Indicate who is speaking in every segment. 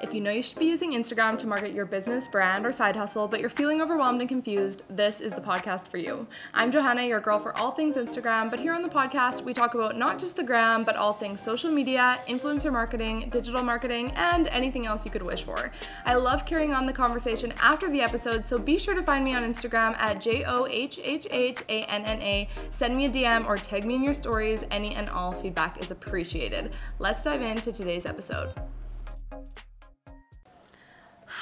Speaker 1: If you know you should be using Instagram to market your business, brand, or side hustle, but you're feeling overwhelmed and confused, this is the podcast for you. I'm Johanna, your girl for all things Instagram, but here on the podcast, we talk about not just the gram, but all things social media, influencer marketing, digital marketing, and anything else you could wish for. I love carrying on the conversation after the episode, so be sure to find me on Instagram at J O H H H A N N A. Send me a DM or tag me in your stories. Any and all feedback is appreciated. Let's dive into today's episode.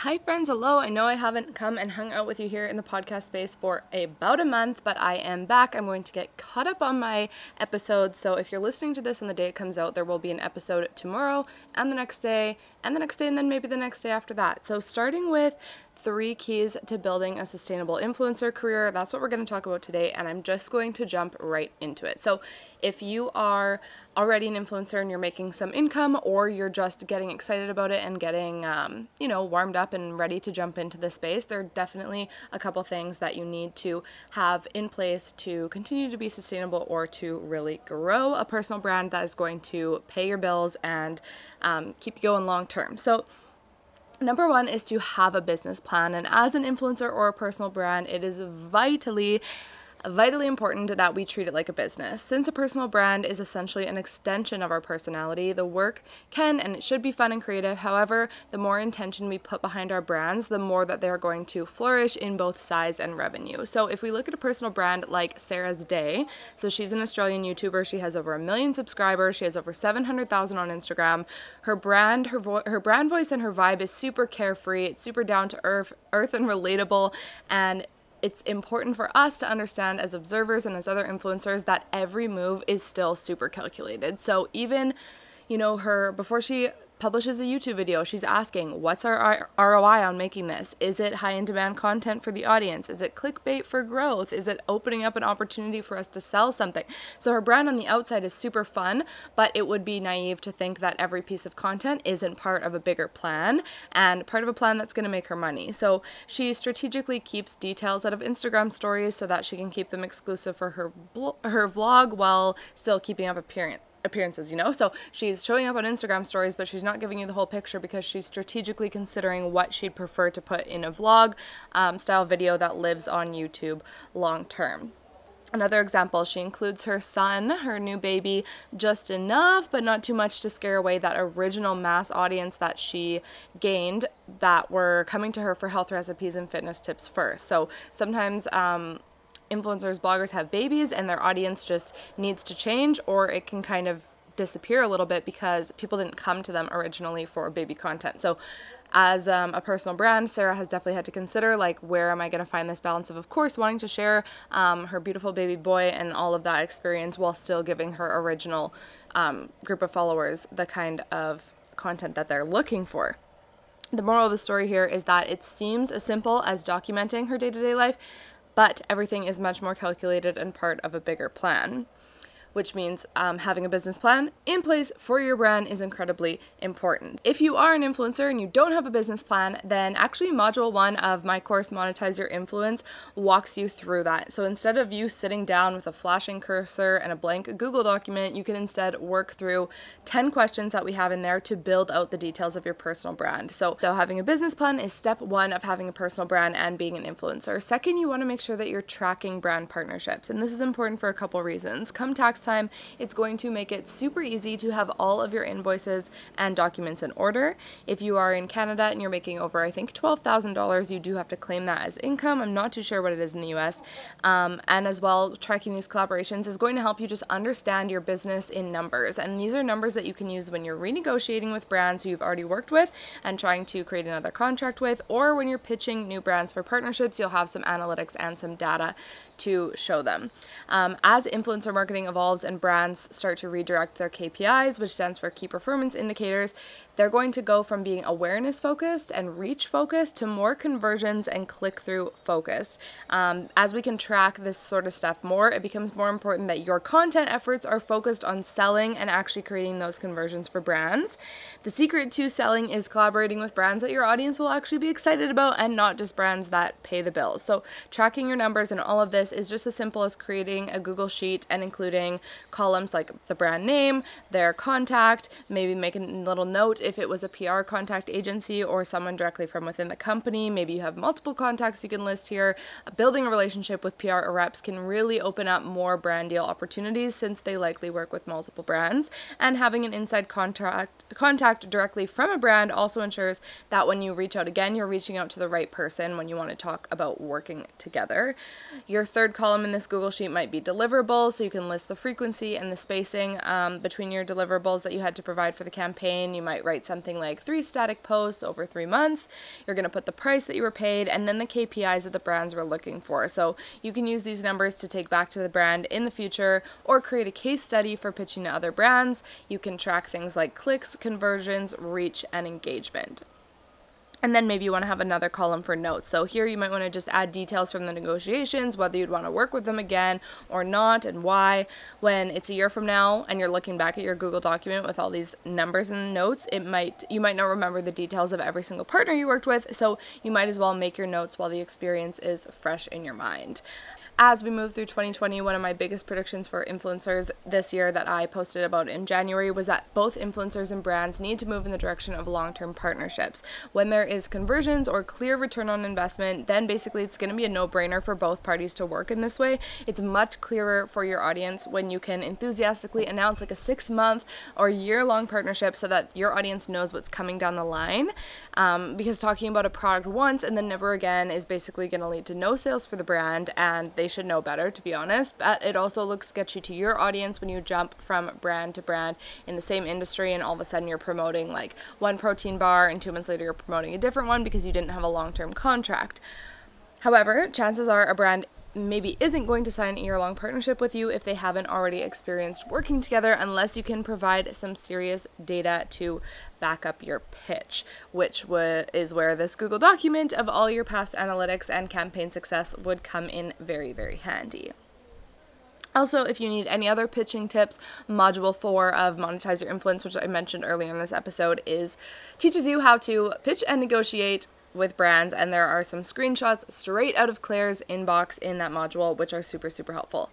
Speaker 1: Hi, friends. Hello. I know I haven't come and hung out with you here in the podcast space for about a month, but I am back. I'm going to get caught up on my episodes. So if you're listening to this on the day it comes out, there will be an episode tomorrow and the next day, and the next day, and then maybe the next day after that. So starting with three keys to building a sustainable influencer career. That's what we're going to talk about today, and I'm just going to jump right into it. So, if you are already an influencer and you're making some income, or you're just getting excited about it and getting, um, you know, warmed up and ready to jump into the space, there are definitely a couple things that you need to have in place to continue to be sustainable or to really grow a personal brand that is going to pay your bills and um, keep you going long term. So, Number one is to have a business plan. And as an influencer or a personal brand, it is vitally vitally important that we treat it like a business. Since a personal brand is essentially an extension of our personality, the work can and it should be fun and creative. However, the more intention we put behind our brands, the more that they're going to flourish in both size and revenue. So if we look at a personal brand like Sarah's Day, so she's an Australian YouTuber, she has over a million subscribers, she has over 700,000 on Instagram. Her brand, her vo- her brand voice and her vibe is super carefree, it's super down to earth, earth and relatable and it's important for us to understand as observers and as other influencers that every move is still super calculated. So even, you know, her before she publishes a YouTube video, she's asking, What's our ROI on making this? Is it high in demand content for the audience? Is it clickbait for growth? Is it opening up an opportunity for us to sell something? So her brand on the outside is super fun, but it would be naive to think that every piece of content isn't part of a bigger plan and part of a plan that's going to make her money. So she strategically keeps details out of Instagram stories so that she can keep them exclusive for her blo- her vlog while still keeping up appearance appearances, you know? So she's showing up on Instagram stories, but she's not giving you the whole picture because she's strategically considering what she'd prefer to put in a vlog um, style video that lives on YouTube long term. Another example, she includes her son, her new baby, just enough, but not too much to scare away that original mass audience that she gained that were coming to her for health recipes and fitness tips first. So sometimes, um, influencers, bloggers have babies and their audience just needs to change, or it can kind of disappear a little bit because people didn't come to them originally for baby content. So, as um, a personal brand, Sarah has definitely had to consider like, where am I going to find this balance of, of course, wanting to share um, her beautiful baby boy and all of that experience while still giving her original um, group of followers the kind of content that they're looking for. The moral of the story here is that it seems as simple as documenting her day to day life, but everything is much more calculated and part of a bigger plan which means um, having a business plan in place for your brand is incredibly important. If you are an influencer and you don't have a business plan, then actually, module one of my course, Monetize Your Influence, walks you through that. So instead of you sitting down with a flashing cursor and a blank Google document, you can instead work through 10 questions that we have in there to build out the details of your personal brand. So, so having a business plan is step one of having a personal brand and being an influencer. Second, you want to make sure that you're tracking brand partnerships. And this is important for a couple reasons. Come tax time, it's going to make it super easy to have all of your invoices and documents in order. If you are in Canada and you're making over, I think, $12,000, you do have to claim that as income. I'm not too sure what it is in the US. Um, and as well, tracking these collaborations is going to help you just understand your business in numbers. And these are numbers that you can use when you're renegotiating with brands who you've already worked with and trying to create another contract with, or when you're pitching new brands for partnerships, you'll have some analytics and some data to show them. Um, as influencer marketing evolves and brands start to redirect their KPIs, which stands for key performance indicators, they're going to go from being awareness focused and reach focused to more conversions and click through focused. Um, as we can track this sort of stuff more, it becomes more important that your content efforts are focused on selling and actually creating those conversions for brands. The secret to selling is collaborating with brands that your audience will actually be excited about and not just brands that pay the bills. So, tracking your numbers and all of this is just as simple as creating a Google Sheet and including columns like the brand name, their contact, maybe make a little note if it was a PR contact agency or someone directly from within the company. Maybe you have multiple contacts you can list here. Building a relationship with PR or reps can really open up more brand deal opportunities since they likely work with multiple brands. And having an inside contact contact directly from a brand also ensures that when you reach out again, you're reaching out to the right person when you want to talk about working together. Your third column in this Google Sheet might be deliverables, so you can list the frequency and the spacing um, between your deliverables that you had to provide for the campaign. You might write something like three static posts over three months. You're going to put the price that you were paid and then the KPIs that the brands were looking for. So you can use these numbers to take back to the brand in the future or create a case study for pitching to other brands. You can track things like clicks, conversions, reach, and engagement. And then maybe you want to have another column for notes. So here you might want to just add details from the negotiations, whether you'd want to work with them again or not, and why. When it's a year from now and you're looking back at your Google document with all these numbers and notes, it might you might not remember the details of every single partner you worked with. So you might as well make your notes while the experience is fresh in your mind as we move through 2020, one of my biggest predictions for influencers this year that I posted about in January was that both influencers and brands need to move in the direction of long term partnerships. When there is conversions or clear return on investment, then basically it's going to be a no brainer for both parties to work in this way. It's much clearer for your audience when you can enthusiastically announce like a six month or year long partnership so that your audience knows what's coming down the line. Um, because talking about a product once and then never again is basically going to lead to no sales for the brand and they should know better, to be honest. But it also looks sketchy to your audience when you jump from brand to brand in the same industry and all of a sudden you're promoting like one protein bar and two months later you're promoting a different one because you didn't have a long term contract. However, chances are a brand maybe isn't going to sign a year long partnership with you if they haven't already experienced working together, unless you can provide some serious data to back up your pitch, which is where this Google document of all your past analytics and campaign success would come in very, very handy. Also, if you need any other pitching tips, Module 4 of Monetize Your Influence, which I mentioned earlier in this episode, is teaches you how to pitch and negotiate with brands, and there are some screenshots straight out of Claire's inbox in that module, which are super, super helpful.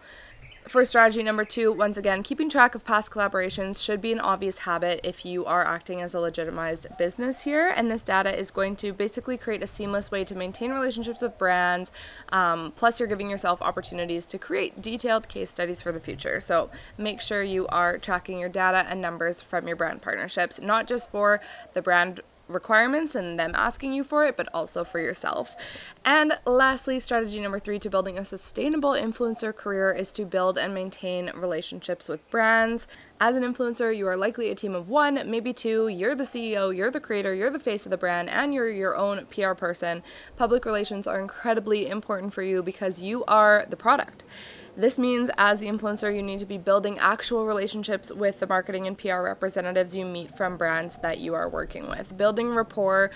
Speaker 1: For strategy number two, once again, keeping track of past collaborations should be an obvious habit if you are acting as a legitimized business here. And this data is going to basically create a seamless way to maintain relationships with brands. Um, plus, you're giving yourself opportunities to create detailed case studies for the future. So make sure you are tracking your data and numbers from your brand partnerships, not just for the brand requirements and them asking you for it, but also for yourself. And lastly, strategy number three to building a sustainable influencer career is to build and maintain relationships with brands. As an influencer, you are likely a team of one, maybe two. You're the CEO, you're the creator, you're the face of the brand, and you're your own PR person. Public relations are incredibly important for you because you are the product. This means, as the influencer, you need to be building actual relationships with the marketing and PR representatives you meet from brands that you are working with. Building rapport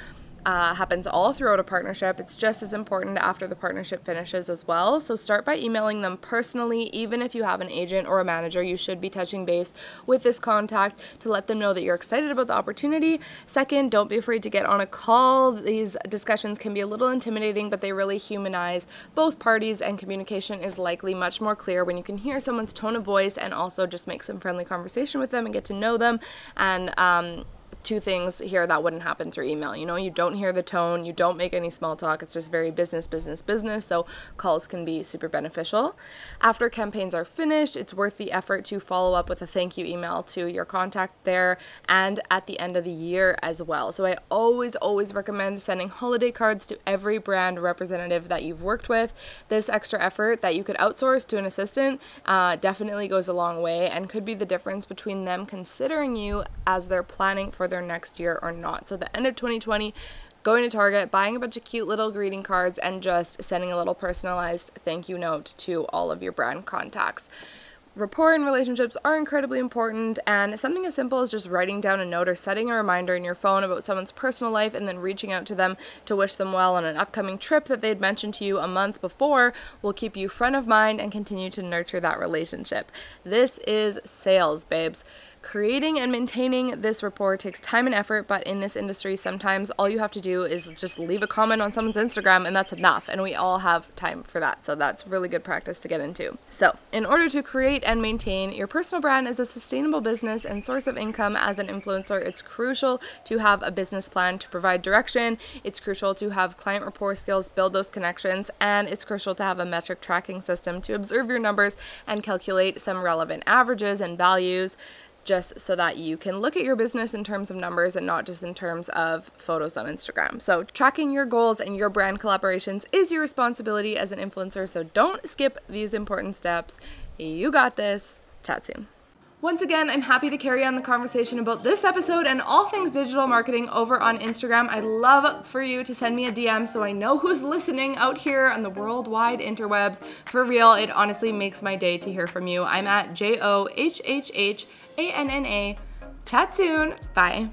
Speaker 1: uh, happens all throughout a partnership. It's just as important after the partnership finishes as well. So start by emailing them personally. Even if you have an agent or a manager, you should be touching base with this contact to let them know that you're excited about the opportunity. Second, don't be afraid to get on a call. These discussions can be a little intimidating, but they really humanize both parties, and communication is likely much more clear when you can hear someone's tone of voice and also just make some friendly conversation with them and get to know them. And um, two things here that wouldn't happen through email. You know, you don't hear the tone, you don't make any small talk. It's just very business, business, business. So calls can be super beneficial. After campaigns are finished, it's worth the effort to follow up with a thank you email to your contact there and at the end of the year as well. So I always, always recommend sending holiday cards to every brand representative that you've worked with. This extra effort that you could outsource to an assistant uh, definitely goes a long way and could be the difference between them considering you as they're planning for their their next year or not. So, the end of 2020, going to Target, buying a bunch of cute little greeting cards, and just sending a little personalized thank you note to all of your brand contacts. Rapport and relationships are incredibly important, and something as simple as just writing down a note or setting a reminder in your phone about someone's personal life and then reaching out to them to wish them well on an upcoming trip that they'd mentioned to you a month before will keep you front of mind and continue to nurture that relationship. This is sales, babes. Creating and maintaining this rapport takes time and effort, but in this industry, sometimes all you have to do is just leave a comment on someone's Instagram and that's enough. And we all have time for that. So that's really good practice to get into. So, in order to create and maintain your personal brand as a sustainable business and source of income as an influencer, it's crucial to have a business plan to provide direction. It's crucial to have client rapport skills, build those connections, and it's crucial to have a metric tracking system to observe your numbers and calculate some relevant averages and values just so that you can look at your business in terms of numbers and not just in terms of photos on Instagram. So, tracking your goals and your brand collaborations is your responsibility as an influencer. So, don't skip these important steps. You got this. Chat soon. Once again, I'm happy to carry on the conversation about this episode and all things digital marketing over on Instagram. I'd love for you to send me a DM so I know who's listening out here on the worldwide interwebs. For real, it honestly makes my day to hear from you. I'm at J O H H H A N N A. Chat soon. Bye.